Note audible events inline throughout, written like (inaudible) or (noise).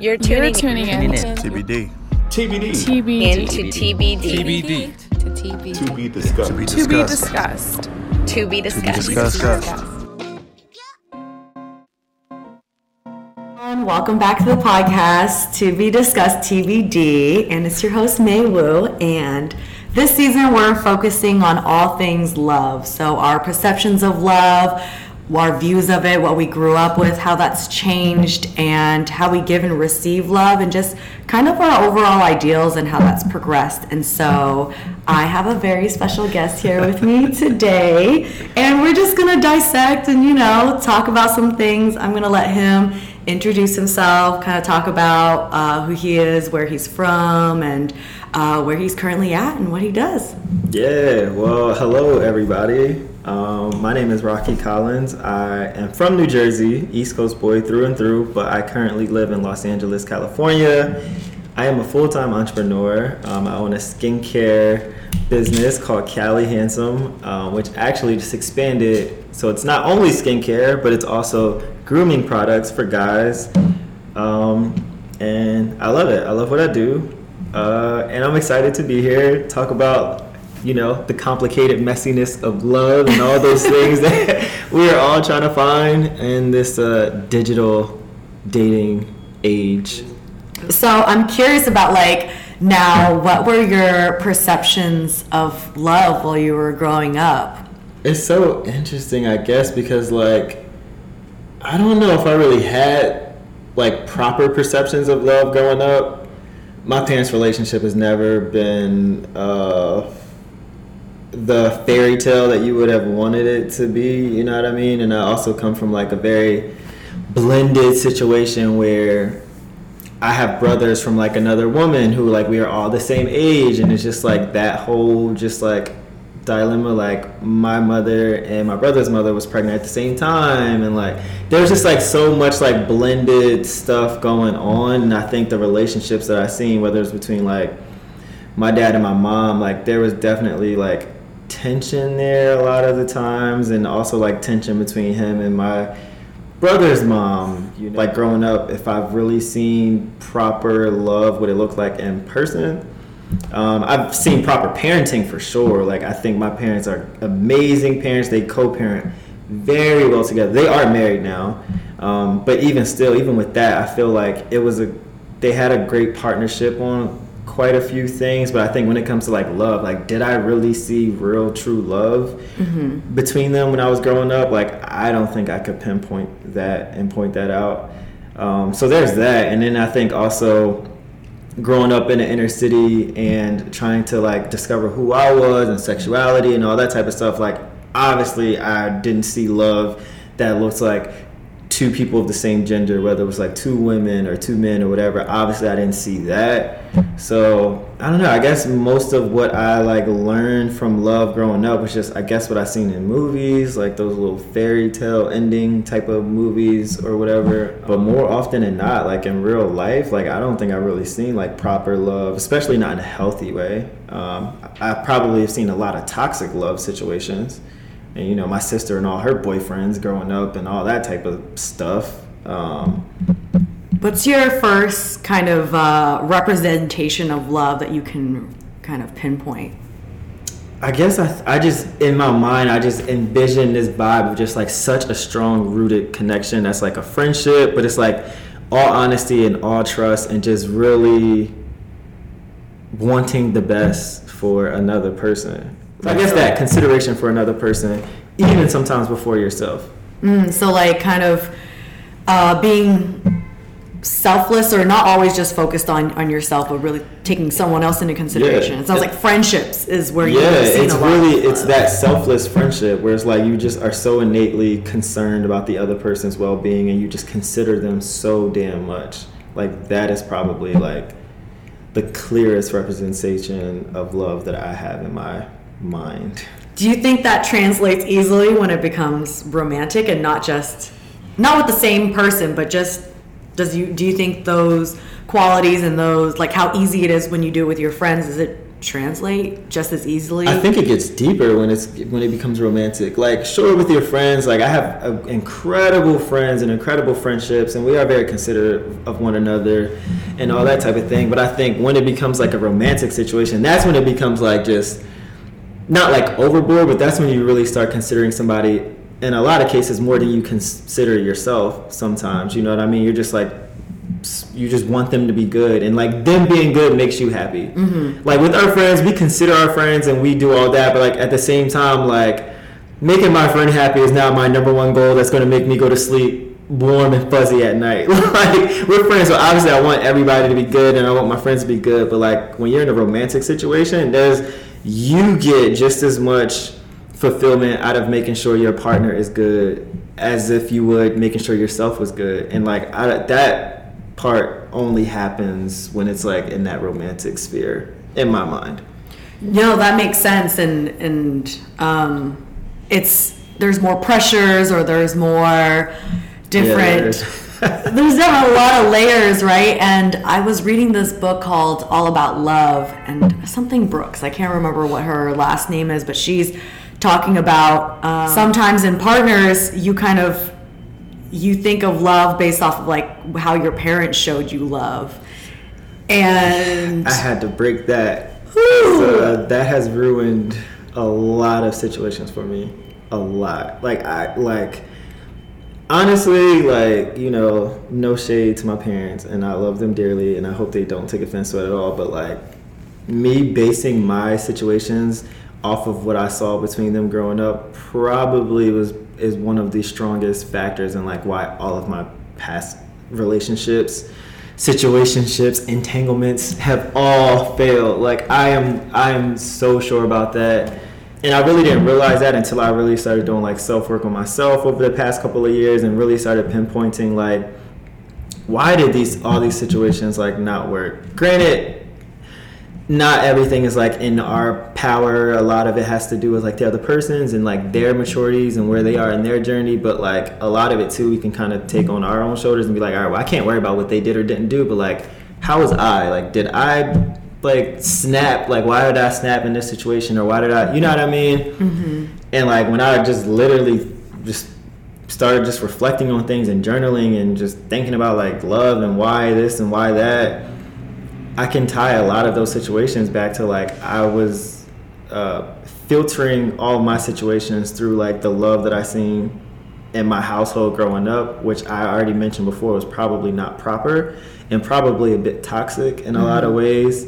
You're tuning, You're tuning in. TBD. TBD. TBD. into TBD. TBD. To TBD. To be discussed. To be To be discussed. discussed. To be discussed. discussed. And welcome back to the podcast to be discussed TBD, and it's your host May Wu. And this season we're focusing on all things love. So our perceptions of love, our views of it, what we grew up with, how that's changed, and how we give and receive love, and just kind of our overall ideals and how that's progressed. And so I have a very special guest here with me (laughs) today, and we're just gonna dissect and you know talk about some things. I'm gonna let him introduce himself, kind of talk about uh, who he is, where he's from, and uh, where he's currently at, and what he does. Yeah, well, hello everybody. Um, my name is Rocky Collins. I am from New Jersey, East Coast boy through and through, but I currently live in Los Angeles, California. I am a full time entrepreneur. Um, I own a skincare business called Cali Handsome, um, which actually just expanded. So it's not only skincare, but it's also grooming products for guys. Um, and I love it. I love what I do. Uh, and I'm excited to be here, talk about, you know, the complicated messiness of love and all those (laughs) things that we are all trying to find in this uh, digital dating age. So I'm curious about like now, what were your perceptions of love while you were growing up? It's so interesting, I guess, because like I don't know if I really had like proper perceptions of love growing up. My parents' relationship has never been uh, the fairy tale that you would have wanted it to be. You know what I mean? And I also come from like a very blended situation where I have brothers from like another woman who like we are all the same age, and it's just like that whole just like dilemma. Like my mother and my brother's mother was pregnant at the same time, and like there's just like so much like blended stuff going on. And I think the relationships that I've seen, whether it's between like my dad and my mom, like there was definitely like tension there a lot of the times, and also like tension between him and my brother's mom. You know, like growing up, if I've really seen proper love, what it looked like in person. Um, I've seen proper parenting for sure. Like I think my parents are amazing parents. They co-parent very well together. They are married now, um, but even still, even with that, I feel like it was a they had a great partnership on quite a few things. But I think when it comes to like love, like did I really see real true love between them when I was growing up? Like I don't think I could pinpoint that and point that out. Um, so there's that, and then I think also growing up in the inner city and trying to like discover who I was and sexuality and all that type of stuff. Like obviously I didn't see love that looks like two people of the same gender, whether it was like two women or two men or whatever. Obviously I didn't see that. So I don't know. I guess most of what I like learned from love growing up was just I guess what I seen in movies, like those little fairy tale ending type of movies or whatever. But more often than not, like in real life, like I don't think I really seen like proper love, especially not in a healthy way. Um, I probably have seen a lot of toxic love situations, and you know my sister and all her boyfriends growing up and all that type of stuff. Um, What's your first kind of uh, representation of love that you can kind of pinpoint? I guess I, I just in my mind I just envision this vibe of just like such a strong rooted connection that's like a friendship, but it's like all honesty and all trust and just really wanting the best for another person. I guess that consideration for another person, even sometimes before yourself. Mm, so like kind of uh, being selfless or not always just focused on, on yourself but really taking someone else into consideration Yeah. it sounds like friendships is where you've seen it's a lot really it's that selfless friendship where it's like you just are so innately concerned about the other person's well-being and you just consider them so damn much. Like that is probably like the clearest representation of love that I have in my mind. do you think that translates easily when it becomes romantic and not just not with the same person but just does you do you think those qualities and those like how easy it is when you do it with your friends is it translate just as easily? I think it gets deeper when it's when it becomes romantic. Like, sure, with your friends, like I have uh, incredible friends and incredible friendships, and we are very considerate of one another and all that type of thing. But I think when it becomes like a romantic situation, that's when it becomes like just not like overboard, but that's when you really start considering somebody. In a lot of cases, more than you consider yourself. Sometimes, you know what I mean. You're just like you just want them to be good and like them being good makes you happy mm-hmm. like with our friends we consider our friends and we do all that but like at the same time like making my friend happy is now my number one goal that's going to make me go to sleep warm and fuzzy at night (laughs) like we're friends so obviously i want everybody to be good and i want my friends to be good but like when you're in a romantic situation there's you get just as much fulfillment out of making sure your partner is good as if you would making sure yourself was good. And like I, that part only happens when it's like in that romantic sphere in my mind. No that makes sense. And and um it's there's more pressures or there's more different yeah, (laughs) there's definitely a lot of layers right? And i was reading this book called all about love and something brooks i can't remember what her last name is but she's talking about um, sometimes in partners you kind of you think of love based off of like how your parents showed you love. And i had to break that. Uh, that has ruined a lot of situations for me. A lot. Like i like honestly like you know no shade to my parents and i love them dearly and i hope they don't take offense to it at all but like me basing my situations off of what i saw between them growing up probably was is one of the strongest factors in like why all of my past relationships situationships entanglements have all failed. Like i am i am so sure about that and i really didn't realize that until i really started doing like self-work on myself over the past couple of years and really started pinpointing like why did these all these situations like not work granted not everything is like in our power. A lot of it has to do with like the other persons and like their maturities and where they are in their journey. But like a lot of it too, we can kind of take on our own shoulders and be like, all right, well, I can't worry about what they did or didn't do, but like, how was I? Like, did I like snap? Like, why did I snap in this situation, or why did I? You know what I mean? Mm-hmm. And like when I just literally just started just reflecting on things and journaling and just thinking about like love and why this and why that I can tie a lot of those situations back to like I was uh, filtering all my situations through like the love that I seen in my household growing up, which I already mentioned before was probably not proper and probably a bit toxic in a mm-hmm. lot of mm-hmm. ways.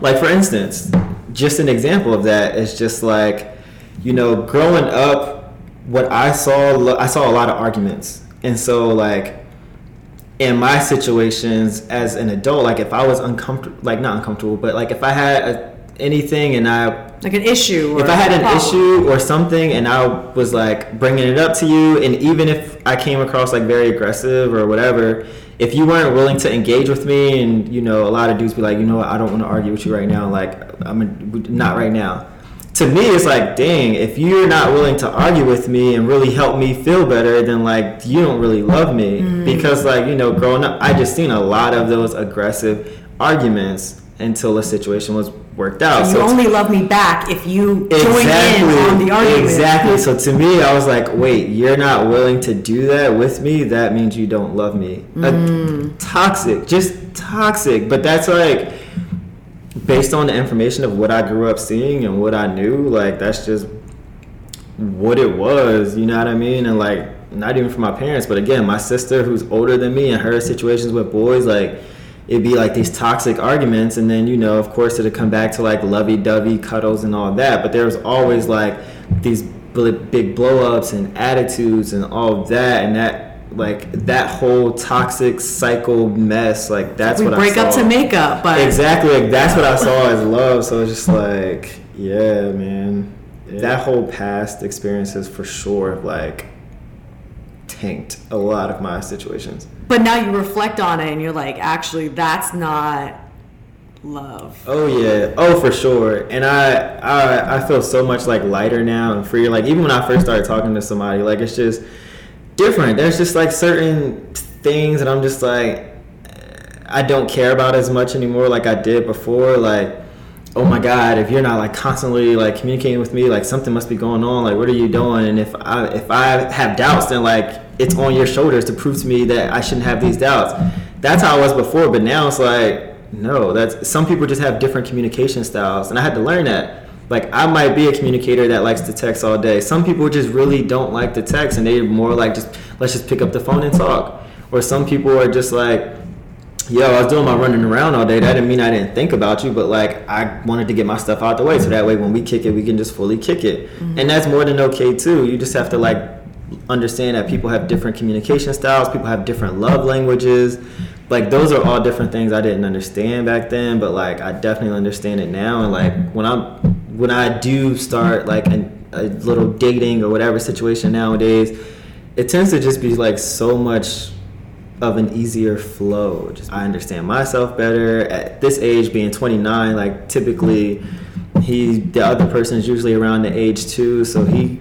Like for instance, just an example of that is just like, you know, growing up, what I saw, I saw a lot of arguments, and so like in my situations as an adult, like if I was uncomfortable, like not uncomfortable, but like if I had a, anything and I like an issue, if I had an issue or something and I was like bringing it up to you, and even if I came across like very aggressive or whatever, if you weren't willing to engage with me, and you know, a lot of dudes be like, you know, what, I don't want to argue with you right now, like I'm a, not right now. To me it's like dang if you're not willing to argue with me and really help me feel better then like you don't really love me. Mm. because like you know growing up i just seen a lot of those aggressive arguments until the situation was worked out. So you only love me back if you exactly, join in on the argument. Exactly. So to me i was like wait you're not willing to do that with me? That means you don't love me. Mm. toxic just toxic. But that's like based on the information of what I grew up seeing and what I knew, like that's just what it was, you know what I mean? And like not even for my parents, but again, my sister who's older than me and her situations with boys, like it'd be like these toxic arguments and then, you know, of course it'd come back to like lovey dovey cuddles and all that. But there was always like these big blow ups and attitudes and all of that and that like that whole toxic cycle mess like that's we what break I saw. Break up to make up but exactly like that's what i saw as love so it's just like yeah man yeah. that whole past experiences for sure like tanked a lot of my situations but now you reflect on it and you're like actually that's not love oh yeah oh for sure and I, I i feel so much like lighter now and freer. like even when i first started talking to somebody like it's just different. There's just like certain things that I'm just like eh, I don't care about as much anymore like I did before. Like oh my god if you're not like constantly like communicating with me like something must be going on like what are you doing and if i if i have doubts then like it's on your shoulders to prove to me that i shouldn't have these doubts that's how i was before but now it's like no that's some people just have different communication styles and i had to learn that like i might be a communicator that likes to text all day some people just really don't like to text and they're more like just let's just pick up the phone and talk or some people are just like yo, I was doing my running around all day. That didn't mean I didn't think about you, but like I wanted to get my stuff out the way so that way when we kick it, we can just fully kick it. Mm-hmm. And that's more than okay too. You just have to like understand that people have different communication styles, people have different love languages. Like those are all different things I didn't understand back then, but like I definitely understand it now. And like when I'm when I do start like an, a little dating or whatever situation nowadays, it tends to just be like so much of an easier flow. Just I understand myself better at this age, being 29. Like typically, he the other person is usually around the age too, so he,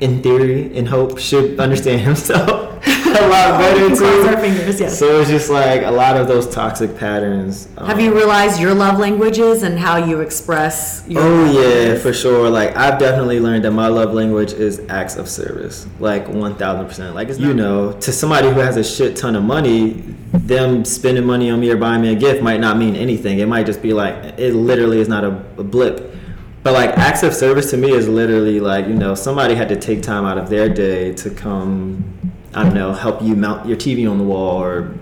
in theory, in hope, should understand (laughs) himself a (laughs) lot better can cross our too. fingers, yes. So it's just like a lot of those toxic patterns. um, Have you realized your love languages and how you express your Oh yeah, languages? for sure. Like I've definitely learned that my love language is acts of service. Like one thousand percent. Like it's you know, to somebody who has a shit ton of money, them spending money on me or buying me a gift might not mean anything. It might just be like it literally is not a, a blip. But like acts of service to me is literally like you know somebody had to take time out of their day to come, I don't know, help you mount your TV on the wall or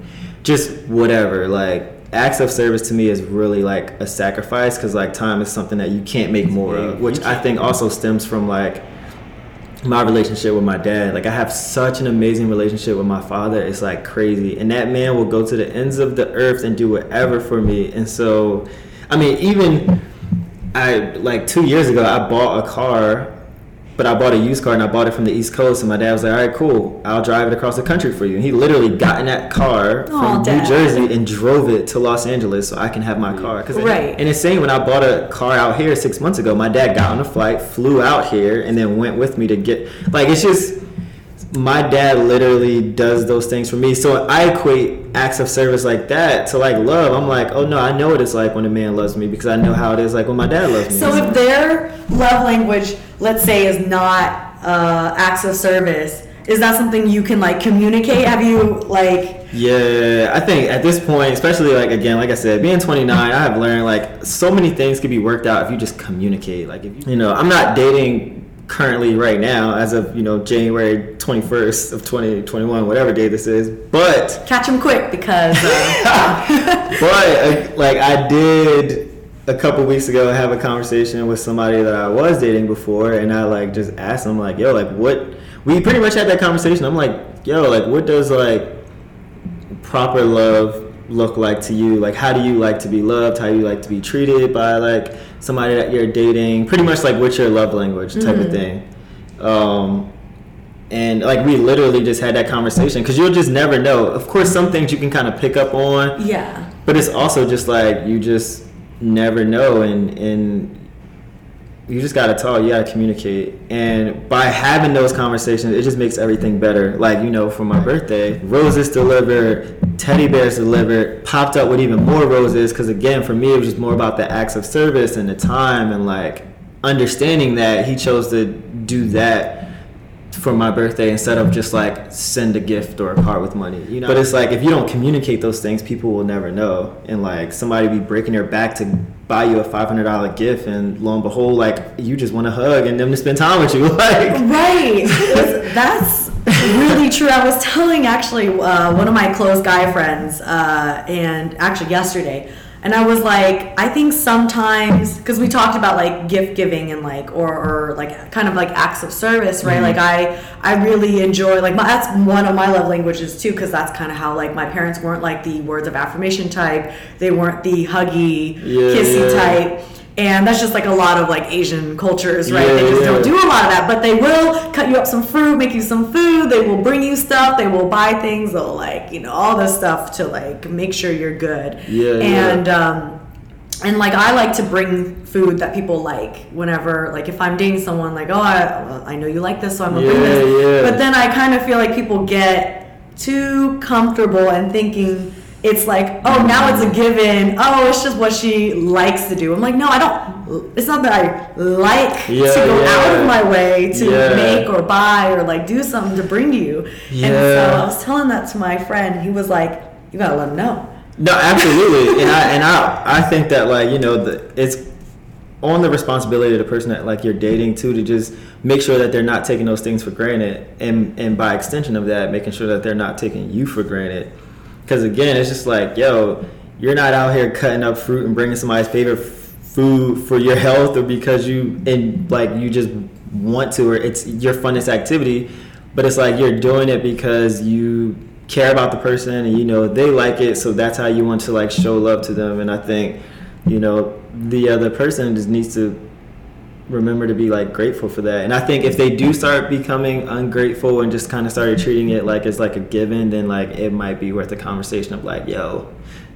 just whatever. Like acts of service to me is really like a sacrifice because like time is something that you can't make more of, which I think also stems from like my relationship with my dad. Like I have such an amazing relationship with my father. It's like crazy. And that man will go to the ends of the earth and do whatever for me. And so I mean even I like 2 years ago I bought a car but I bought a used car and I bought it from the East Coast and my dad was like, "All right, cool. I'll drive it across the country for you." And he literally got in that car Aw, from Dad. New Jersey and drove it to Los Angeles so I can have my car. 'Cause- Right. And it's saying when I bought a car out here six months ago, my dad got on a flight, flew out here, and then went with me to get. Like it's just my dad literally does those things for me. So I equate acts of service like that to like love. I'm like, oh no, I know what it's like when a man loves me because I know how it is like when my dad loves me. So if their love language, let's say, is not uh, acts of service, is that something you can like communicate? Have you like Yeah, I think at this point, especially like again, like I said, being 29, I have learned like so many things can be worked out if you just communicate. Like if you, you know, I'm not dating currently right now as of you know January 21st of 2021, whatever day this is, but catch them quick because uh, (laughs) (laughs) but uh, like I did a couple weeks ago have a conversation with somebody that I was dating before, and I like just asked them like, "Yo, like what?" We pretty much had that conversation. I'm like, "Yo, like what does like proper love look like to you? Like how do you like to be loved? How do you like to be treated by like somebody that you're dating? Pretty much like what's your love language type of thing." Um, and like we literally just had that conversation because you'll just never know. Of course, some things you can kind of pick up on, yeah. but it's also just like you just never know and and you just gotta talk you gotta communicate. And by having those conversations it just makes everything better. Like you know for my birthday roses delivered teddy bears delivered popped up with even more roses because again for me it was just more about the acts of service and the time and like understanding that he chose to do that for my birthday instead of just like send a gift or a card with money you know but it's like if you don't communicate those things people will never know and like somebody be breaking their back to buy you a $500 gift and lo and behold like you just want a hug and them to spend time with you (laughs) like Right. That's really true. I was telling actually uh, one of my close guy friends, uh, and actually yesterday, and I was like, I think sometimes because we talked about like gift giving and like or, or like kind of like acts of service, right? Mm-hmm. Like I I really enjoy like my, that's one of my love languages too because that's kind of how like my parents weren't like the words of affirmation type. They weren't the huggy, Yeah, kissy yeah. type. And that's just like a lot of like Asian cultures, right? Yeah, they just yeah. don't do a lot of that, but they will cut you up some fruit, make you some food. They will bring you stuff. They will buy things. They'll like you know all this stuff to like make sure you're good. Yeah, yeah. And um, and like I like to bring food that people like whenever like if I'm dating someone like oh I well, I know you like this so I'm gonna bring Yeah, this. yeah. But then I kind of feel like people get too comfortable and thinking it's like, oh, now it's a given. Oh, it's just what she likes to do. I'm like, no, I don't. It's not that I like Yeah, to go yeah. out of my way to Yeah. make or buy or like do something to bring to you. And so I was telling that to my friend. He was like, you gotta let him know. No, absolutely, (laughs) and I and I I think that like you know the it's on the responsibility of the person that like you're dating too to just make sure that they're not taking those things for granted, and and by extension of that, making sure that they're not taking you for granted. Because again, it's just like yo, you're not out here cutting up fruit and bringing somebody's favorite food for your health or because you and like you just want to or it's your funnest activity but it's like you're doing it because you care about the person and you know they like it so that's how you want to like show love to them and i think you know the other person just needs to remember to be like grateful for that. And i think if they do start becoming ungrateful and just kind of started treating it like it's like a given then like it might be worth a conversation of like yo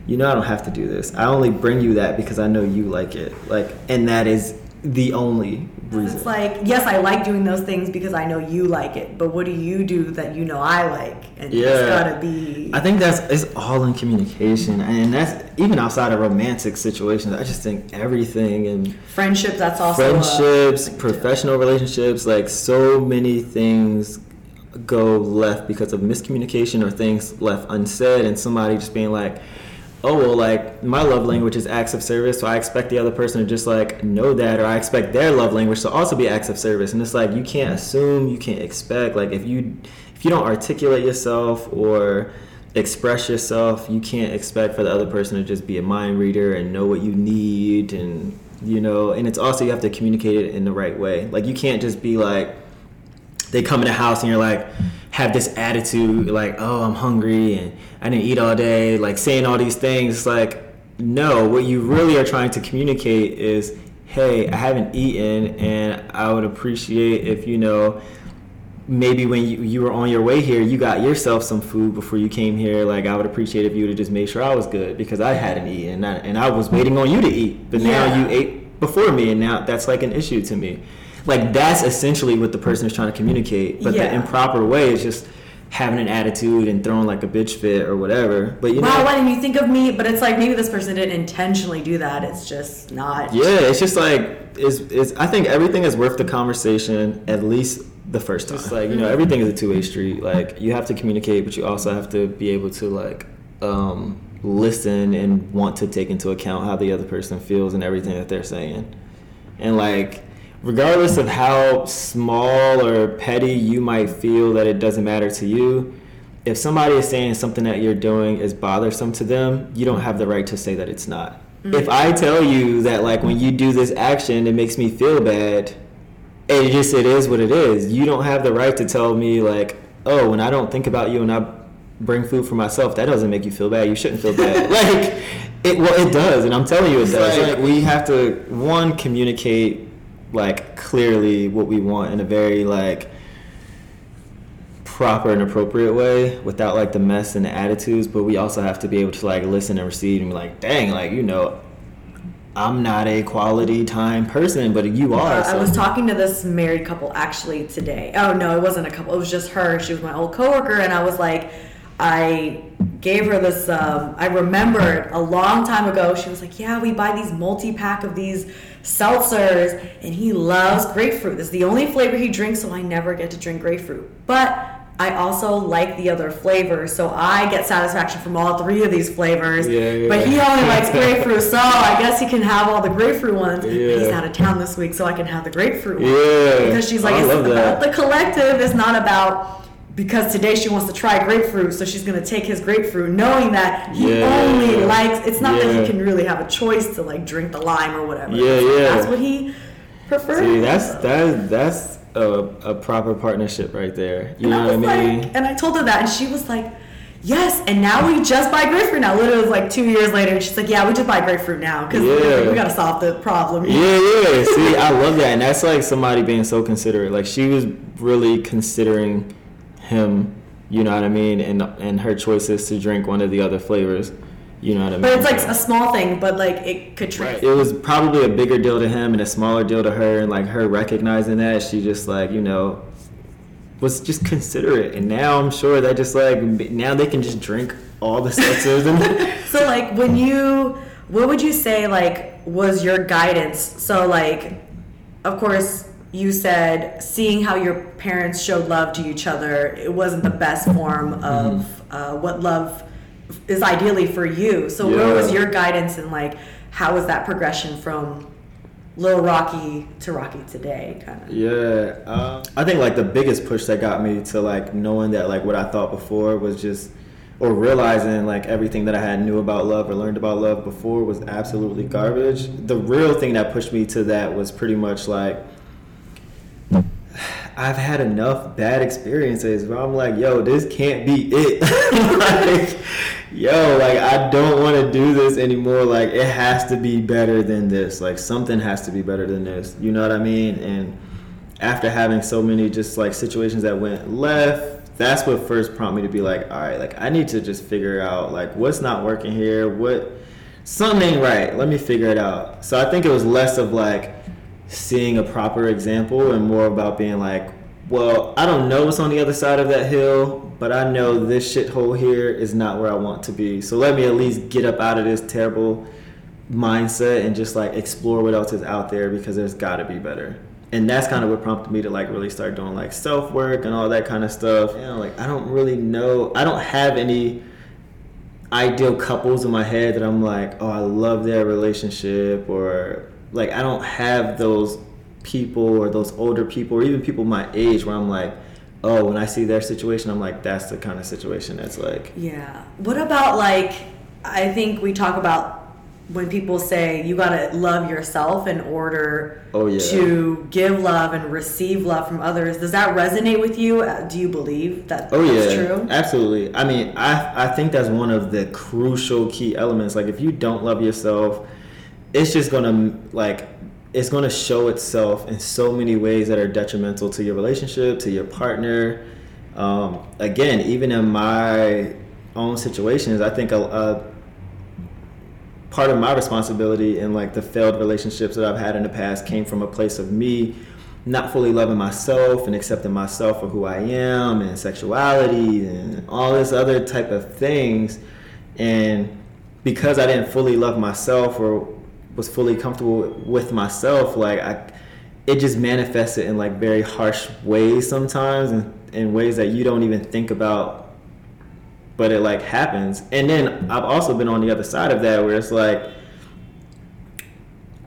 you know i don't have to do this. I only bring you that because i know you like it. Like and that is the only reason It's like, yes, I like doing those things because I know you like it, but what do you do that you know I like? And it's Yeah. gotta be. I think that's it's all in communication, and that's even outside of romantic situations. I just think everything and friendships, that's also. friendships, professional relationships, like so many things go left because of miscommunication or things left unsaid, and somebody just being like, "Oh well, like my love language is acts of service, so I expect the other person to just like know that, or I expect their love language to also be acts of service." And it's like you can't assume, you can't expect. Like if you if you don't articulate yourself or express yourself, you can't expect for the other person to just be a mind reader and know what you need and you know, and it's also you have to communicate it in the right way. Like you can't just be like they come in the house and you're like have this attitude like, "Oh, I'm hungry and I didn't eat all day," like saying all these things It's like no, what you really are trying to communicate is, "Hey, I haven't eaten and I would appreciate if you know maybe when you, you were on your way here, you got yourself some food before you came here. Like I would appreciate if you would have just made sure I was good because I hadn't eaten and I, and I was waiting on you to eat. But now you ate before me, and now that's like an issue to me. Like that's essentially what the person is trying to communicate. But Yeah. the improper way is just having an attitude and throwing like a bitch fit or whatever. But you know, Wow, why didn't you think of me? But it's like maybe this person didn't intentionally do that. It's just not. Yeah, it's just like it's, it's I think everything is worth the conversation at least the first time. It's like, you know, everything is a two way street. Like you have to communicate, but you also have to be able to like um, listen and want to take into account how the other person feels and everything that they're saying. And like regardless of how small or petty you might feel that it doesn't matter to you, if somebody is saying something that you're doing is bothersome to them, you don't have the right to say that it's not. Mm-hmm. If I tell you that like when you do this action it makes me feel bad, it just it is what it is. You don't have the right to tell me like, oh, when I don't think about you and I bring food for myself, that doesn't make you feel bad. You shouldn't feel bad. (laughs) like it well it does, and I'm telling you it does. Like, we have to one communicate like clearly what we want in a very like proper and appropriate way without like the mess and the attitudes but we also have to be able to like listen and receive and be like dang like you know i'm not a quality time person but you are Uh, I was talking to this married couple actually today. Oh no, it wasn't a couple. It was just her. She was my old coworker, and I was like, I gave her this. Um, I remembered a long time ago. She was like, "Yeah, we buy these multi pack of these seltzers, and he loves grapefruit. This is the only flavor he drinks, so I never get to drink grapefruit. But I also like the other flavors, so I get satisfaction from all three of these flavors. Yeah, yeah. But he only likes (laughs) grapefruit, so I guess he can have all the grapefruit ones. But he's out of town this week, so I can have the grapefruit one. Yeah. Because she's like, oh, I it's about that. the collective. It's not about because today she wants to try grapefruit, so she's gonna take his grapefruit, knowing that he Yeah. only likes. It's not that he can really have a choice to like drink the lime or whatever. Yeah, yeah. That's what he prefers. See, that's that that's a, a proper partnership right there. You And know I what I mean? like, and I told her that, and she was like, "Yes." And now we just buy grapefruit now. Literally, it was like two years later, and she's like, "Yeah, we just buy grapefruit now because Yeah. we gotta solve the problem." Yeah, yeah. See, I love that, and that's like somebody being so considerate. Like she was really considering him. You know what I mean? And and her choices to drink one of the other flavors. You know what I mean? But it's like a small thing, but like it could translate. it was probably a bigger deal to him and a smaller deal to her, and like her recognizing that, she just like you know was just considerate. And now I'm sure that just like now they can just drink all the seltzers and (laughs) (laughs) So like when you what would you say like was your guidance? So like of course you said seeing how your parents showed love to each other, it wasn't the best form of Mm-hmm. uh, what love is ideally for you. So where was your guidance and like how was that progression from little Rocky to Rocky today kind of? Yeah, um, I think like the biggest push that got me to like knowing that like what I thought before was just, or realizing like everything that I had knew about love or learned about love before was absolutely garbage. The real thing that pushed me to that was pretty much like. I've had enough bad experiences where I'm like, yo, this can't be it. (laughs) like, yo, like I don't want to do this anymore. Like it has to be better than this. Like something has to be better than this. You know what I mean? And after having so many just like situations that went left, that's what first prompted me to be like, all right, like I need to just figure out like what's not working here, what something ain't right. Let me figure it out. So I think it was less of like seeing a proper example and more about being like, well, I don't know what's on the other side of that hill, but I know this shithole here is not where I want to be. So let me at least get up out of this terrible mindset and just like explore what else is out there because there's got to be better. And that's kind of what prompted me to like really start doing like self work and all that kind of stuff. You know, like I don't really know, I don't have any ideal couples in my head that I'm like, oh, I love their relationship, or like I don't have those people or those older people or even people my age where I'm like, oh, when I see their situation, I'm like, that's the kind of situation that's like, Yeah. What about like I think we talk about when people say you gotta love yourself in order Oh, yeah. to give love and receive love from others. Does that resonate with you? Uh, Do you believe that Oh that's yeah, true? absolutely. I mean, I I think that's one of the crucial key elements. Like if you don't love yourself, it's just gonna like it's gonna show itself in so many ways that are detrimental to your relationship, to your partner. Um, again, even in my own situations, I think a, a part of my responsibility in like the failed relationships that I've had in the past came from a place of me not fully loving myself and accepting myself for who I am and sexuality and all this other type of things and because I didn't fully love myself or was fully comfortable with myself like I it just manifested in like very harsh ways sometimes and in ways that you don't even think about but it like happens. And then I've also been on the other side of that where it's like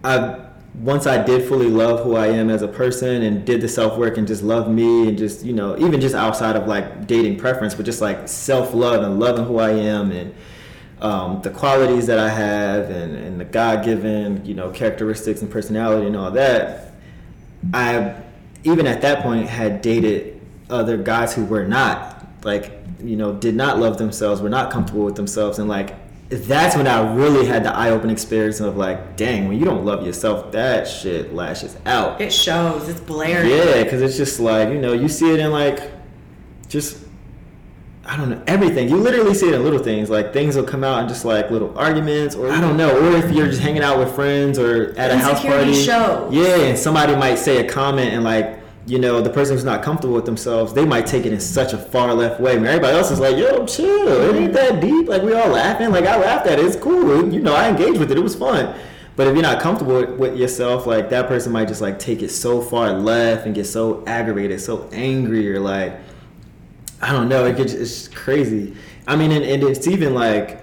I once I did fully love who I am as a person and did the self work and just love me and just you know even just outside of like dating preference, but just like self love and loving who I am and um, the qualities that I have and, and the God given you know characteristics and personality and all that. I even at that point had dated other guys who were not like you know did not love themselves were not comfortable with themselves and like that's when I really had the eye-opening experience of like dang when you don't love yourself that shit lashes out It shows. It's blaring. yeah because it's just like you know you see it in like just I don't know everything. You literally see it in little things like things will come out in just like little arguments or I don't know or if you're just hanging out with friends or at a house party. shows. yeah and somebody might say a comment and like you know the person who's not comfortable with themselves they might take it in such a far left way. And everybody else is like yo chill. It ain't that deep. Like we all laughing. Like I laughed at it. It's cool. You know I engaged with it. It was fun. But if you're not comfortable with, with yourself like that person might just like take it so far left and get so aggravated so angry or like I don't know. It gets, it's crazy. I mean, and, and it's even like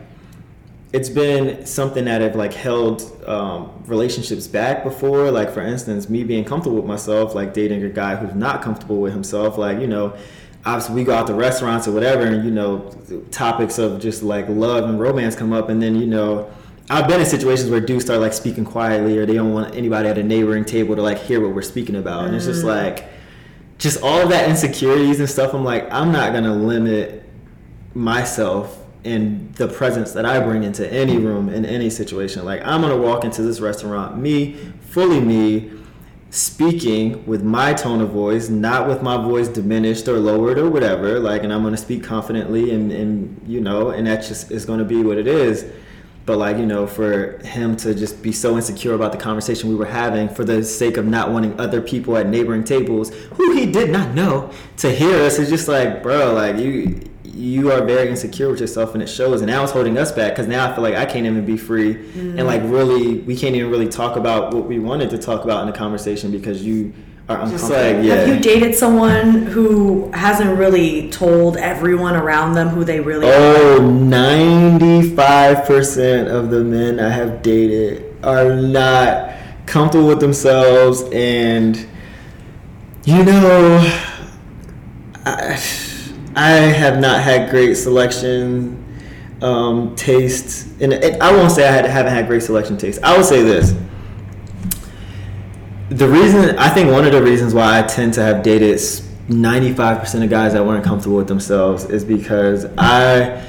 it's been something that have like held um, relationships back before. Like for instance, me being comfortable with myself, like dating a guy who's not comfortable with himself. Like you know, obviously we go out to restaurants or whatever, and you know, topics of just like love and romance come up, and then you know. I've been in situations where dudes start like speaking quietly, or they don't want anybody at a neighboring table to like hear what we're speaking about, and it's just like, just all of that insecurities and stuff. I'm like, I'm not gonna limit myself and the presence that I bring into any room in any situation. Like I'm gonna walk into this restaurant, me, fully me, speaking with my tone of voice, not with my voice diminished or lowered or whatever. Like, and I'm gonna speak confidently and, and you know, and that just is gonna be what it is. But like, you know, for him to just be so insecure about the conversation we were having for the sake of not wanting other people at neighboring tables who he did not know to hear us is just like, bro, like you you are very insecure with yourself and it shows. And now it's holding us back because now i feel like i can't even be free. And mm. like really we can't even really talk about what we wanted to talk about in the conversation because you are Just uncomfortable like, have you dated someone who hasn't really told everyone around them who they really are? Oh, 95% of the men I have dated are not comfortable with themselves and you know I, I have not had great selection um, taste and it, I won't say I had, haven't had great selection taste. I will say this the reason I think one of the reasons why I tend to have dated 95% of guys that weren't comfortable with themselves is because I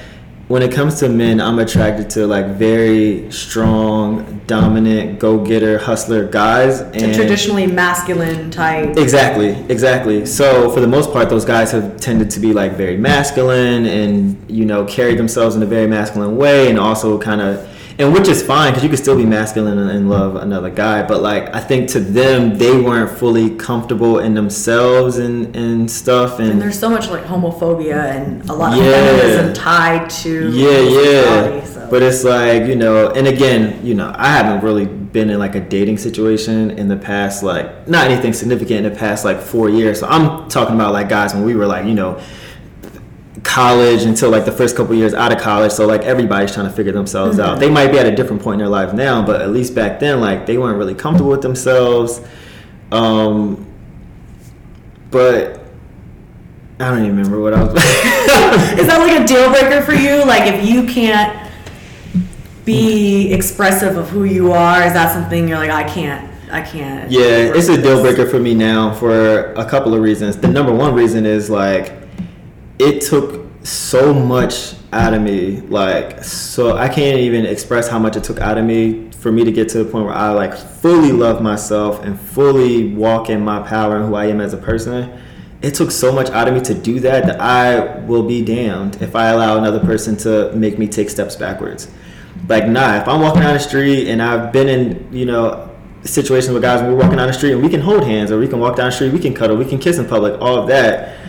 when it comes to men, I'm attracted to like very strong, dominant, go-getter, hustler guys and traditionally masculine type. Exactly, exactly. So for the most part, those guys have tended to be like very masculine and you know carry themselves in a very masculine way, and also kind of, and which is fine because you could still be masculine and, and love another guy. But like I think to them, they weren't fully comfortable in themselves and and stuff, And and there's so much like homophobia and a lot of Yeah. feminism tied to yeah, yeah. so. But it's like you know, and again, you know, I haven't really been in like a dating situation in the past, like not anything significant in the past like four years. So I'm talking about like guys when we were like you know college until like the first couple years out of college so like everybody's trying to figure themselves out they might be at a different point in their life now but at least back then like they weren't really comfortable with themselves um but i don't even remember what i was (laughs) Is that like a deal breaker for you? Like if you can't be expressive of who you are, is that something you're like, I can't, I can't. Yeah, it's a deal breaker for me now for a couple of reasons. The number one reason is like it took so much out of me. Like so I can't even express how much it took out of me for me to get to the point where I like fully love myself and fully walk in my power and who I am as a person. It took so much out of me to do that that I will be damned if I allow another person to make me take steps backwards. Like nah, if I'm walking down the street and I've been in, you know, situations with guys when we're walking down the street and we can hold hands or we can walk down the street, we can cuddle, we can kiss in public, all of that.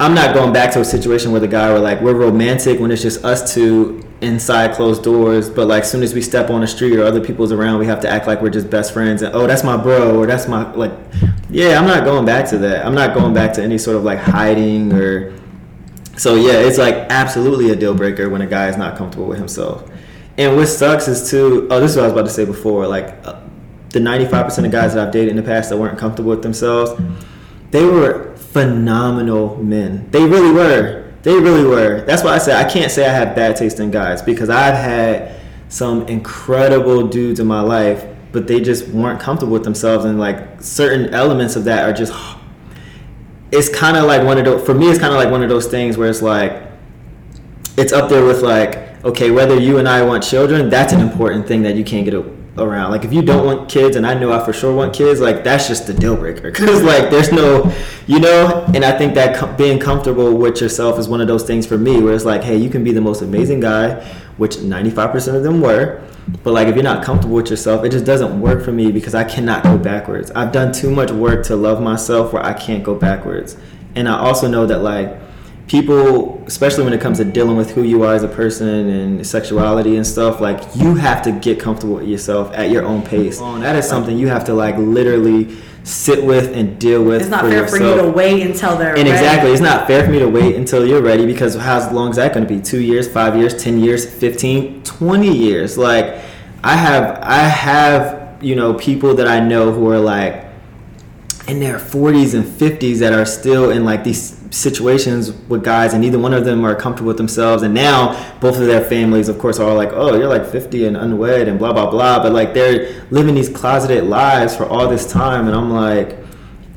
I'm not going back to a situation where the guy where like we're romantic when it's just us two inside closed doors, but like soon as we step on the street or other people's around, we have to act like we're just best friends and oh that's my bro or that's my like yeah, I'm not going back to that. I'm not going back to any sort of like hiding or so yeah, it's like absolutely a deal breaker when a guy is not comfortable with himself. And what sucks is too. Oh, this is what I was about to say before. Like uh, the 95% of guys that I've dated in the past that weren't comfortable with themselves, they were phenomenal men. They really were. They really were. That's why I say I can't say I have bad taste in guys because I've had some incredible dudes in my life, but they just weren't comfortable with themselves, and like certain elements of that are just. It's kind of like one of those. For me, it's kind of like one of those things where it's like, it's up there with like, okay, whether you and I want children, that's an important thing that you can't get around. Like if you don't want kids, and I know I for sure want kids, like that's just the deal breaker. (laughs) Because like there's no, you know. And I think that com- being comfortable with yourself is one of those things for me, where it's like, hey, you can be the most amazing guy, which 95% of them were. But like if you're not comfortable with yourself, it just doesn't work for me because I cannot go backwards. I've done too much work to love myself where I can't go backwards. And I also know that like people, especially when it comes to dealing with who you are as a person and sexuality and stuff, like you have to get comfortable with yourself at your own pace. And that is something you have to like literally sit with and deal with. It's not for fair yourself. for you to wait until they're And ready. exactly, it's not fair for me to wait until you're ready because how long is that going to be? Two years, five years, ten years, 15, 20 years? Like, I have, I have, you know, people that I know who are like in their 40s and 50s that are still in like these situations with guys, and neither one of them are comfortable with themselves. And now both of their families, of course, are like, "Oh, you're like 50 and unwed and blah blah blah," but like they're living these closeted lives for all this time, and I'm like.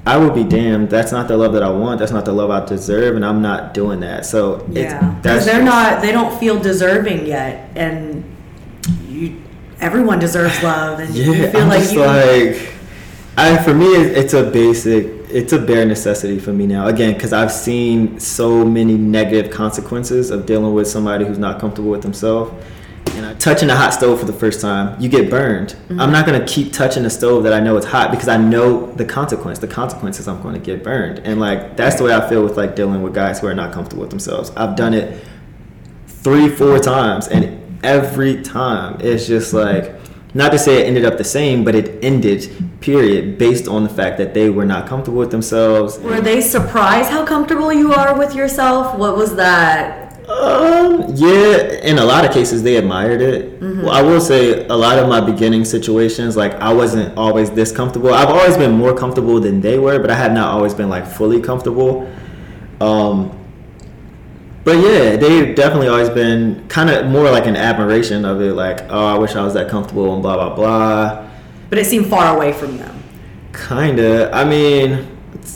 I would be damned. That's not the love that I want. That's not the love I deserve, and I'm not doing that. So it's, Yeah, that's because they're not. They don't feel deserving yet, and you. Everyone deserves love, and you feel I'm like you. like, I for me, it's a basic, it's a bare necessity for me now. Again, because I've seen so many negative consequences of dealing with somebody who's not comfortable with themselves, and I'm touching a hot stove for the first time, you get burned. Mm-hmm. I'm not gonna keep touching a stove that I know is hot because I know the consequence. The consequence is I'm going to get burned, and like that's the way I feel with like dealing with guys who are not comfortable with themselves. I've done it three, four times, and every time it's just like not to say it ended up the same, but it ended. Period, based on the fact that they were not comfortable with themselves. Were they surprised how comfortable you are with yourself? What was that? Um, yeah, in a lot of cases they admired it. Well, I will say a lot of my beginning situations, like I wasn't always this comfortable. I've always been more comfortable than they were, but I have not always been like fully comfortable. Um, but yeah, they've definitely always been kind of more like an admiration of it, like, oh, I wish I was that comfortable and blah blah blah. But it seemed far away from them. Kinda. I mean,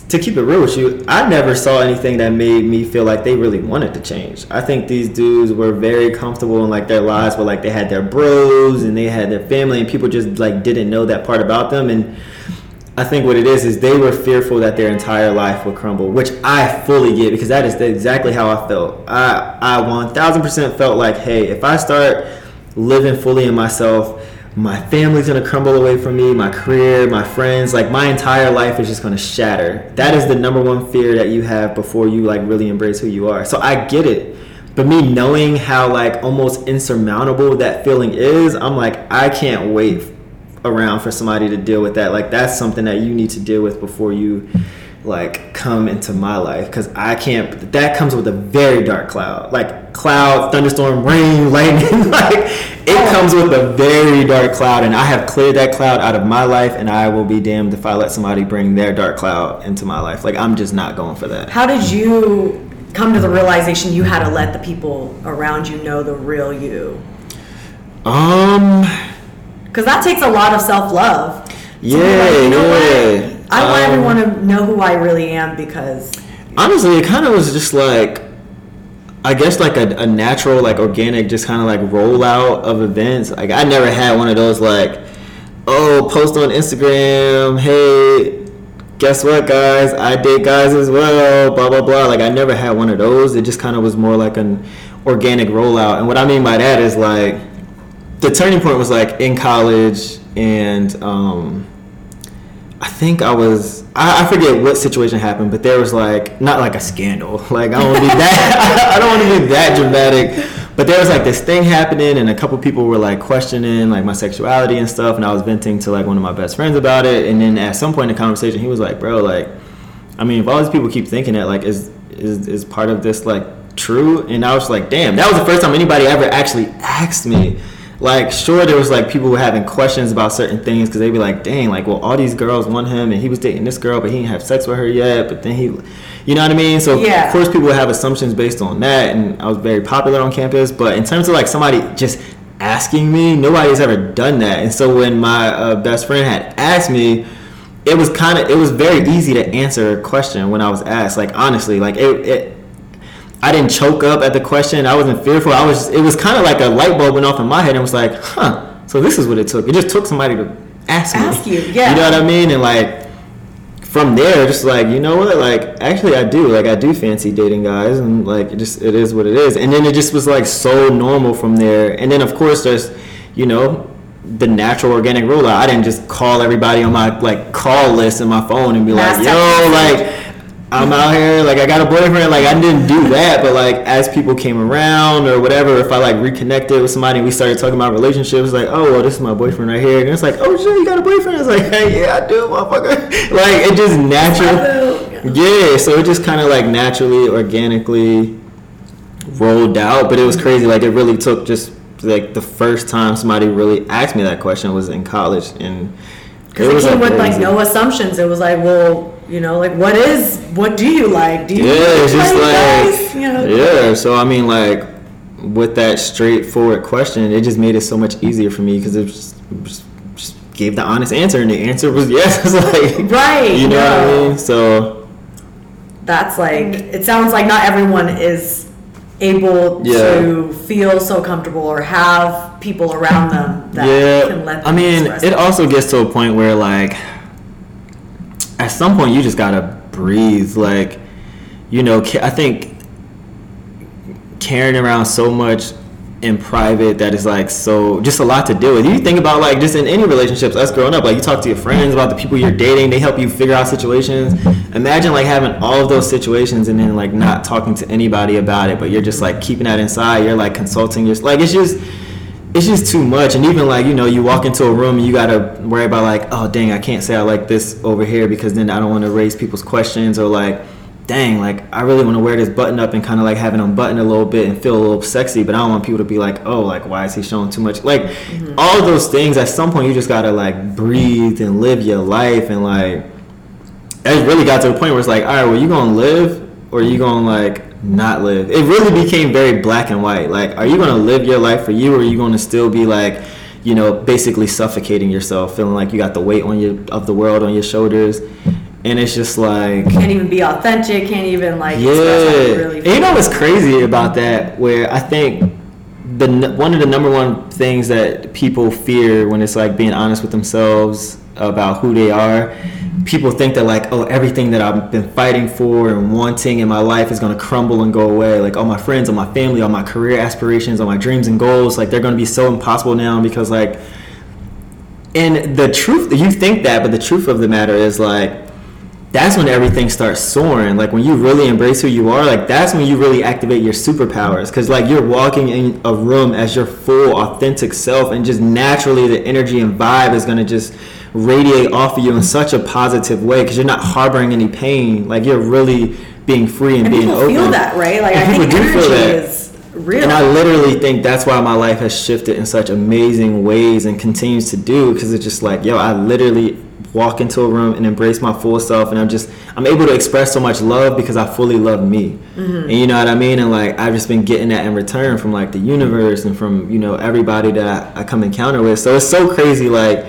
to keep it real with you, I never saw anything that made me feel like they really wanted to change. I think these dudes were very comfortable in like their lives where like they had their bros and they had their family and people just like didn't know that part about them and I think what it is is they were fearful that their entire life would crumble, which I fully get because that is exactly how I felt. I I 1000% felt like, hey, if I start living fully in myself, my family's gonna crumble away from me, my career, my friends, like my entire life is just gonna shatter. That is the number one fear that you have before you like really embrace who you are. So I get it. But me knowing how like almost insurmountable that feeling is, I'm like, I can't wait around for somebody to deal with that. Like that's something that you need to deal with before you like come into my life because I can't. That comes with a very dark cloud, like cloud, thunderstorm, rain, (laughs) lightning. (laughs) like it comes with a very dark cloud, and I have cleared that cloud out of my life, and I will be damned if I let somebody bring their dark cloud into my life. Like I'm just not going for that. How did you come to the realization you had to let the people around you know the real you? Um. Because that takes a lot of self love. Yeah, you know yeah. what? I want Um, everyone to know who I really am because honestly it kind of was just like i guess like a, a natural like organic just kind of like rollout of events like i never had one of those like oh post on instagram hey guess what guys i date guys as well blah blah blah like i never had one of those it just kind of was more like an organic rollout and what i mean by that is like the turning point was like in college and um I think I was I, I forget what situation happened, but there was like not like a scandal. (laughs) Like I don't want to be that (laughs) I don't want to be that dramatic. But there was like this thing happening and a couple people were like questioning like my sexuality and stuff and I was venting to like one of my best friends about it and then at some point in the conversation he was like, Bro, like I mean if all these people keep thinking that like is is is part of this like true? And I was like, damn, that was the first time anybody ever actually asked me like sure there was like people were having questions about certain things because they'd be like dang like well all these girls want him and he was dating this girl but he didn't have sex with her yet but then he you know what i mean so Yeah. of course people would have assumptions based on that and i was very popular on campus but in terms of like somebody just asking me nobody's ever done that and so when my uh, best friend had asked me it was kind of it was very easy to answer a question when i was asked like honestly like it, it I didn't choke up at the question. I wasn't fearful. I was. It was kind of like a light bulb went off in my head and was like, huh. So this is what it took. It just took somebody to ask me. Ask you, yeah. (laughs) You know what I mean? And like from there, just like you know what, like actually I do. Like I do fancy dating guys, and like it just it is what it is. And then it just was like so normal from there. And then of course there's, you know. The natural organic rollout. I didn't just call everybody on my like call list in my phone and be Mass like, "Yo, like I'm out here, like I got a boyfriend. Like I didn't do that, but like as people came around or whatever, if I like reconnected with somebody and we started talking about relationships, like oh well, this is my boyfriend right here, and it's like oh shit, you got a boyfriend? It's like hey yeah, I do, motherfucker. (laughs) like it just natural, yeah. So it just kind of like naturally, organically rolled out, but it was crazy. Like it really took just like the first time somebody really asked me that question was in college, and because it, came with like no assumptions. It was like, well, you know, like what is what do you like? Do you Yeah, it's just like you know? yeah. So I mean, like with that straightforward question, it just made it so much easier for me because it just, just just gave the honest answer, and the answer was (laughs) yes. It's like Right, you know what I mean? So That's like it sounds like not everyone is able Yeah. to feel so comfortable or have people around them that yeah, can let them I mean, it also gets to a point where like at some point you just gotta breathe. Like you know, I think carrying around so much in private that is like so just a lot to deal with. You think about like just in any relationships, us growing up, like you talk to your friends about the people you're dating, they help you figure out situations. Imagine like having all of those situations and then like not talking to anybody about it, but you're just like keeping that inside. You're like consulting your like it's just it's just too much. And even like, you know, you walk into a room and you gotta worry about like, oh dang, I can't say I like this over here because then I don't want to raise people's questions or like dang, like I really want to wear this button up and kind of like have it unbuttoned a little bit and feel a little sexy, but I don't want people to be like, oh, like why is he showing too much? Like mm-hmm. all of those things. At some point, you just gotta like breathe and live your life, and like it really got to a point where it's like, all right, well, you gonna live or you gonna like not live? It really became very black and white. Like, are you gonna live your life for you, or are you gonna still be like you know, basically suffocating yourself, feeling like you got the weight on your of the world on your shoulders and it's just like can't even be authentic can't even like yeah you, really you know what's crazy about that where i think the one of the number one things that people fear when it's like being honest with themselves about who they are people think that like oh everything that i've been fighting for and wanting in my life is going to crumble and go away like all my friends all my family all my career aspirations all my dreams and goals like they're going to be so impossible now because like and the truth you think that but the truth of the matter is like that's when everything starts soaring. Like when you really embrace who you are, like that's when you really activate your superpowers. Cause like you're walking in a room as your full authentic self, and just naturally the energy and vibe is gonna just radiate off of you in such a positive way. Cause you're not harboring any pain. Like you're really being free and, and being open. I feel that right? Like and I think energy is real. And I literally think that's why my life has shifted in such amazing ways and continues to do. Cause it's just like yo, I literally walk into a room and embrace my full self and i'm just i'm able to express so much love because i fully love me mm-hmm. and you know what i mean and like i've just been getting that in return from like the universe and from you know everybody that i, I come encounter with so it's so crazy like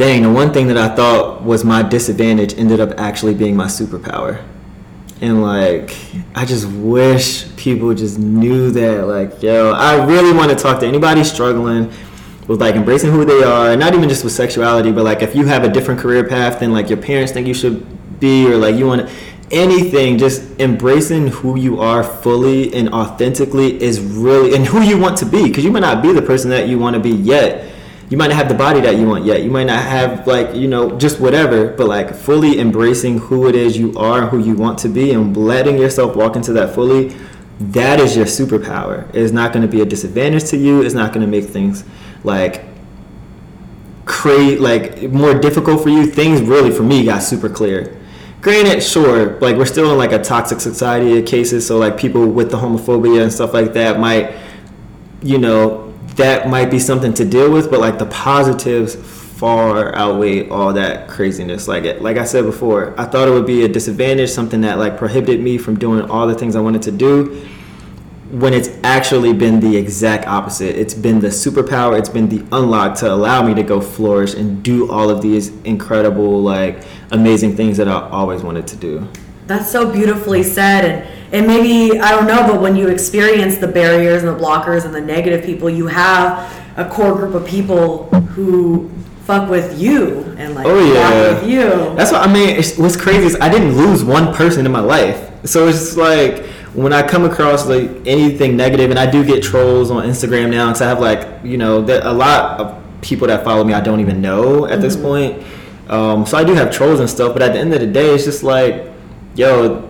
dang the one thing that i thought was my disadvantage ended up actually being my superpower. And like i just wish people just knew that like yo i really want to talk to anybody struggling with like embracing who they are, not even just with sexuality, but like if you have a different career path than like your parents think you should be, or like you want to anything just embracing who you are fully and authentically is really and who you want to be because you might not be the person that you want to be yet you might not have the body that you want yet. You might not have like you know just whatever but like fully embracing who it is you are who you want to be and letting yourself walk into that fully that is your superpower. It's not going to be a disadvantage to you. It's not going to make things like create like more difficult for you. Things really for me got super clear. Granted sure like we're still in like a toxic society of cases so like people with the homophobia and stuff like that might you know that might be something to deal with but like the positives far outweigh all that craziness like it, like i said before i thought it would be a disadvantage something that like prohibited me from doing all the things i wanted to do when it's actually been the exact opposite. It's been the superpower, it's been the unlock to allow me to go flourish and do all of these incredible, like, amazing things that I always wanted to do. That's so beautifully said. And, and maybe, I don't know, but when you experience the barriers and the blockers and the negative people, you have a core group of people who fuck with you and like oh yeah with you that's what i mean it's, what's crazy is i didn't lose one person in my life so it's like when I come across like anything negative, and I do get trolls on Instagram now, because I have like you know a lot of people that follow me I don't even know at mm-hmm. this point. Um, so I do have trolls and stuff, but at the end of the day, it's just like, yo,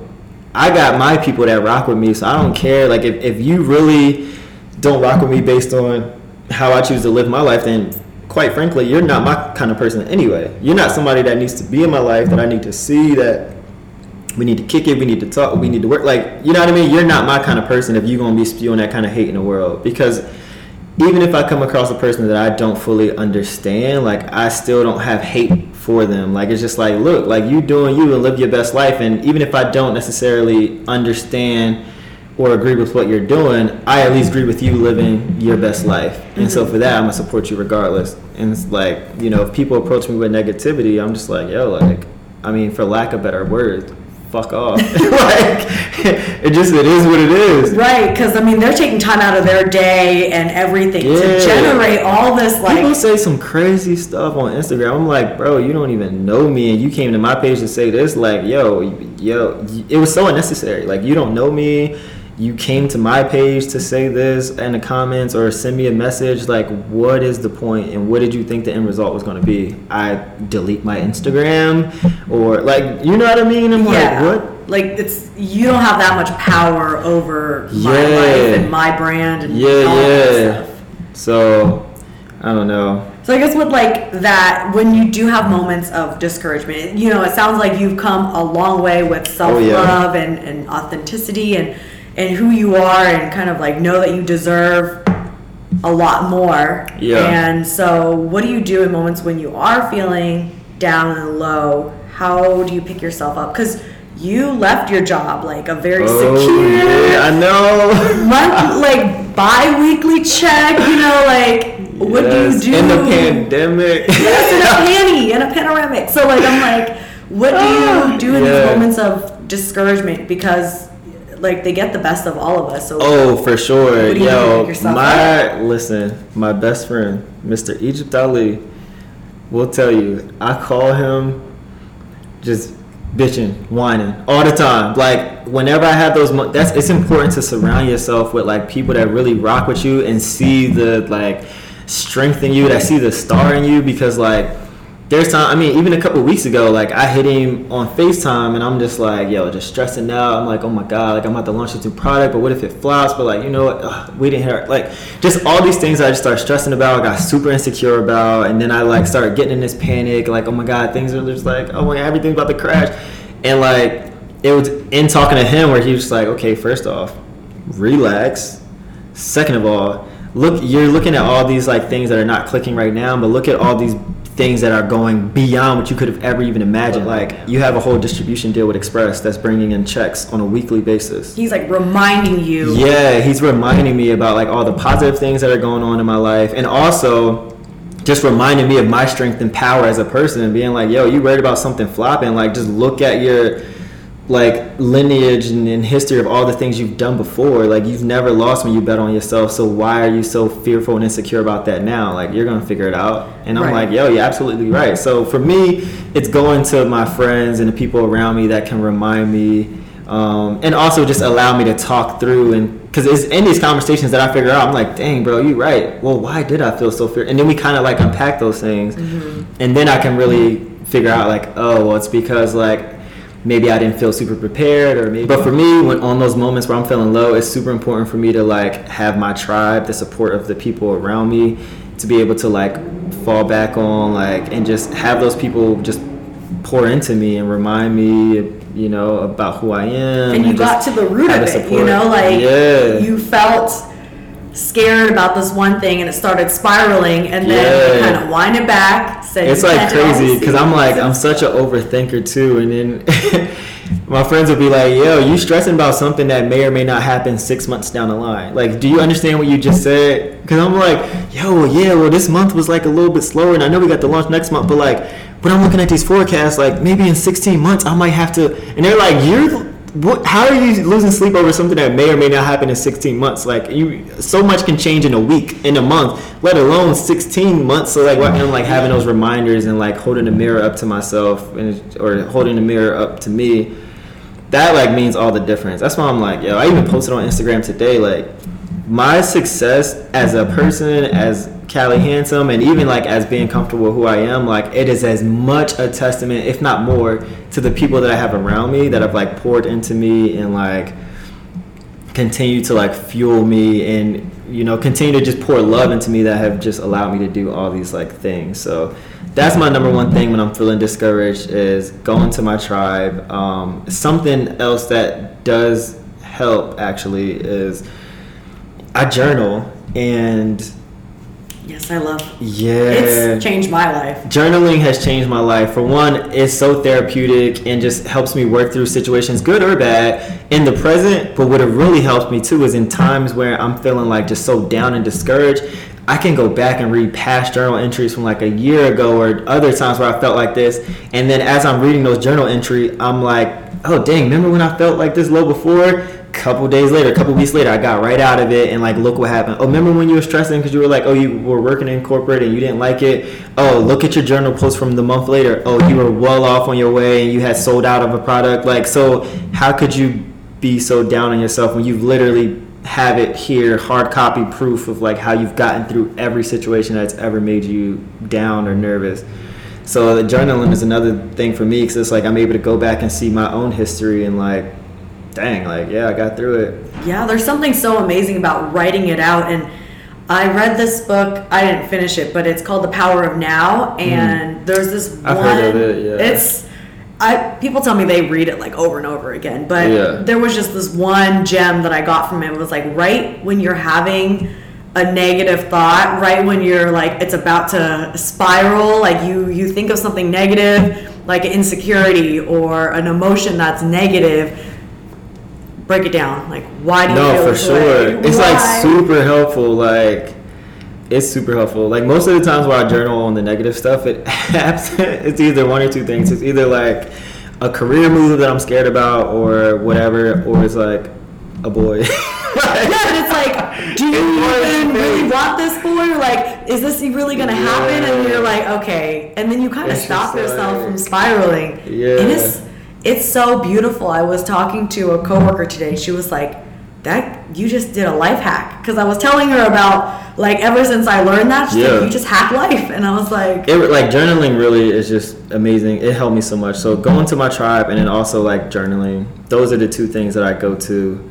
I got my people that rock with me, so I don't care. Like if, if you really don't rock with me based on how I choose to live my life, then quite frankly, you're not my kind of person anyway. You're not somebody that needs to be in my life that I need to see that we need to kick it, we need to talk, we need to work. Like, you know what I mean? You're not my kind of person if you're gonna be spewing that kind of hate in the world. Because even if I come across a person that I don't fully understand, like I still don't have hate for them. Like it's just like, look, like you doing you and live your best life. And even if I don't necessarily understand or agree with what you're doing, I at least agree with you living your best life. And mm-hmm. so for that, I'm gonna support you regardless. And it's like, you know, if people approach me with negativity, I'm just like, yo, like, I mean, for lack of better words, fuck off. (laughs) like it just it is what it is. Right, because I mean they're taking time out of their day and everything yeah. to generate all this like people say some crazy stuff on Instagram. I'm like, bro, you don't even know me, and you came to my page to say this. Like, yo, yo, it was so unnecessary. Like you don't know me. You came to my page to say this in the comments or send me a message like what is the point and what did you think the end result was going to be i delete my instagram or like you know what i mean i'm yeah. like what Like it's you don't have that much power over my Yeah. life and my brand and yeah all that yeah stuff. so i don't know So I guess with like that, when you do have moments of discouragement, you know, it sounds like you've come a long way with self Oh, yeah. love and, and authenticity and and who you are and kind of like know that you deserve a lot more. Yeah. And so what do you do in moments when you are feeling down and low? How do you pick yourself up? Because you left your job like a very oh secure yeah i know (laughs) month like bi-weekly check, you know, like what Yes, do you do in the pandemic Yes, in a (laughs) panty, in a panoramic. So like I'm like, what do you ah, do in Yeah. these moments of discouragement? Because like they get the best of all of us. So Oh, for sure. What do you Yo, my listen, my best friend, Mr. Egypt Ali, will tell you. I call him just bitching, whining all the time. Like whenever I have those, mo- that's it's important to surround yourself with like people that really rock with you and see the like strength in you, that see the star in you, because like. There's time. I mean, even a couple weeks ago, like I hit him on Facetime, and I'm just like, yo, just stressing out. I'm like, oh my god, like I'm about to launch this new product, but what if it flops? But like, you know what? Ugh, we didn't hear like just all these things I just started stressing about. I got super insecure about, and then I like started getting in this panic, like, oh my god, things are just like, oh my god, everything's about to crash, and like it was in talking to him where he was like, okay, first off, relax. Second of all, look, you're looking at all these like things that are not clicking right now, but look at all these things that are going beyond what you could have ever even imagined. Like you have a whole distribution deal with Express that's bringing in checks on a weekly basis. he's like reminding you. Yeah, he's reminding me about like all the positive things that are going on in my life, and also just reminding me of my strength and power as a person, and being like, "Yo, you worried about something flopping? Like, just look at your like lineage and, and history of all the things you've done before. Like, you've never lost when you bet on yourself. So why are you so fearful and insecure about that now? Like, you're gonna figure it out." And I'm Right. like, "Yo, you're absolutely right." So for me, it's going to my friends and the people around me that can remind me um, and also just allow me to talk through and because it's in these conversations that I figure out I'm like dang bro you're right well why did I feel so fear and then we kind of like unpack those things and then I can really figure out like oh well it's because like maybe I didn't feel super prepared or maybe but for me when on those moments where I'm feeling low it's super important for me to like have my tribe the support of the people around me to be able to like fall back on like and just have those people just pour into me and remind me you know about who I am and you got to the root of the it. You know, like yeah you felt scared about this one thing and it started spiraling and then Yeah. kind of wind it back. Said it's like crazy because I'm like. I'm such an overthinker too, and then (laughs) my friends will be like, "Yo, you stressing about something that may or may not happen six months down the line? Like, do you understand what you just said?" Because I'm like, "Yo, well, yeah, well, this month was like a little bit slower, and I know we got the launch next month, but like, when I'm looking at these forecasts, like maybe in 16 months I might have to," and they're like, "You're." What, how are you losing sleep over something that may or may not happen in 16 months? Like you, so much can change in a week, in a month, let alone 16 months. So like, I'm like having those reminders and like holding the mirror up to myself and or holding the mirror up to me. That like means all the difference. That's why I'm like, yo, I even posted on Instagram today, like my success as a person, as Callie Handsome, and even like as being comfortable who I am, like it is as much a testament, if not more, to the people that I have around me that have like poured into me and like continue to like fuel me and you know continue to just pour love into me that have just allowed me to do all these like things. So that's my number one thing when i'm feeling discouraged is going to my tribe. Um, something else that does help actually is i journal and yes, I love. yeah It's changed my life. journaling has changed my life. For one, it's so therapeutic and just helps me work through situations, good or bad, in the present. But what it really helps me too is in times where I'm feeling like just so down and discouraged. I can go back and read past journal entries from like a year ago or other times where I felt like this. And then as I'm reading those journal entry, I'm like, oh dang, remember when I felt like this low before? Couple days later, a couple weeks later, I got right out of it and like look what happened. Oh, remember when you were stressing because you were like, oh, you were working in corporate and you didn't like it. Oh, look at your journal post from the month later. Oh, you were well off on your way and you had sold out of a product. Like, so how could you be so down on yourself when you've literally have it here, hard copy proof of like how you've gotten through every situation that's ever made you down or nervous. So the journaling is another thing for me because it's like I'm able to go back and see my own history and like, dang, like yeah, I got through it. Yeah, there's something so amazing about writing it out. And I read this book. I didn't finish it, but it's called The Power of Now. And there's this Mm. I've one. heard of it, yeah. It's. I, people tell me they read it like over and over again, but Yeah. there was just this one gem that I got from it. It was like right when you're having a negative thought, right when you're like it's about to spiral, like you you think of something negative, like an insecurity or an emotion that's negative, break it down. Like, why do you No, feel for this sure. way? It's like super helpful. Like it's super helpful. Like most of the times where I journal on the negative stuff, it (laughs) it's either one or two things. It's either like a career move that I'm scared about, or whatever, or it's like a boy. (laughs) Yeah, and it's like, do you (laughs) even really want this boy? Like, is this really gonna happen? And you're like, okay. And then you kind of stop yourself like- from spiraling. Yeah. And it's it's so beautiful. I was talking to a coworker today. She was like, that you just did a life hack because I was telling her about like ever since I learned that, she's Yeah. like, you just hack life, and I was like, it like journaling really is just amazing. It helped me so much. So going to my tribe and then also like journaling. Those are the two things that I go to,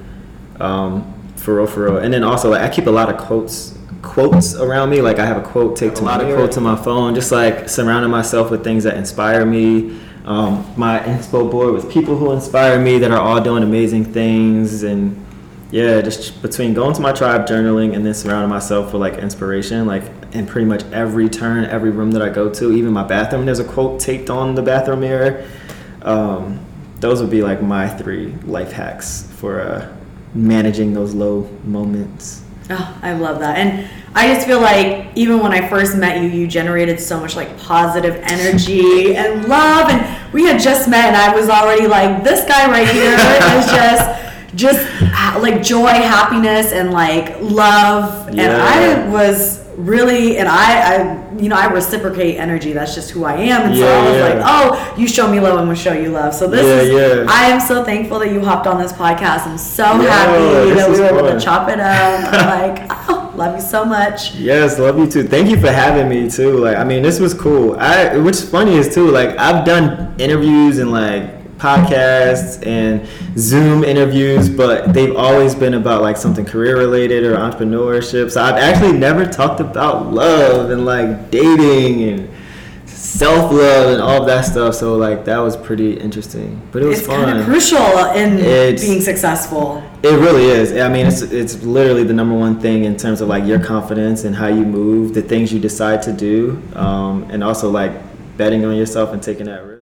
um, for real, for real. And then also like I keep a lot of quotes quotes around me. Like I have a quote taped to a lot of quotes on my phone. Just like surrounding myself with things that inspire me. Um, my inspo board with people who inspire me that are all doing amazing things and yeah, just between going to my tribe, journaling, and then surrounding myself with like inspiration, like in pretty much every turn, every room that I go to, even my bathroom, there's a quote taped on the bathroom mirror. Um, those would be like my three life hacks for uh, managing those low moments. Oh, I love that. And I just feel like even when I first met you, you generated so much like positive energy and love. And we had just met, and I was already like, this guy right here (laughs) is just. Just uh, like joy, happiness, and like love, and I was really, and I, I, you know, I reciprocate energy. That's just who I am, and so I was yeah. like, oh, you show me love, I'm gonna show you love. So this Yeah, is, yeah. I am so thankful that you hopped on this podcast. I'm so Yeah, happy that we were able to chop it up. (laughs) I'm like, oh, love you so much. Yes, love you too. Thank you for having me too. Like, I mean, this was cool. I, what's funny is too, like, I've done interviews and like podcasts and Zoom interviews, but they've always been about like something career related or entrepreneurship. So I've actually never talked about love and like dating and self love and all of that stuff. So like that was pretty interesting, but it was It's fun. kind of crucial in It's- being successful. It really is. I mean, it's it's literally the number one thing in terms of like your confidence and how you move, the things you decide to do, um, and also like betting on yourself and taking that risk.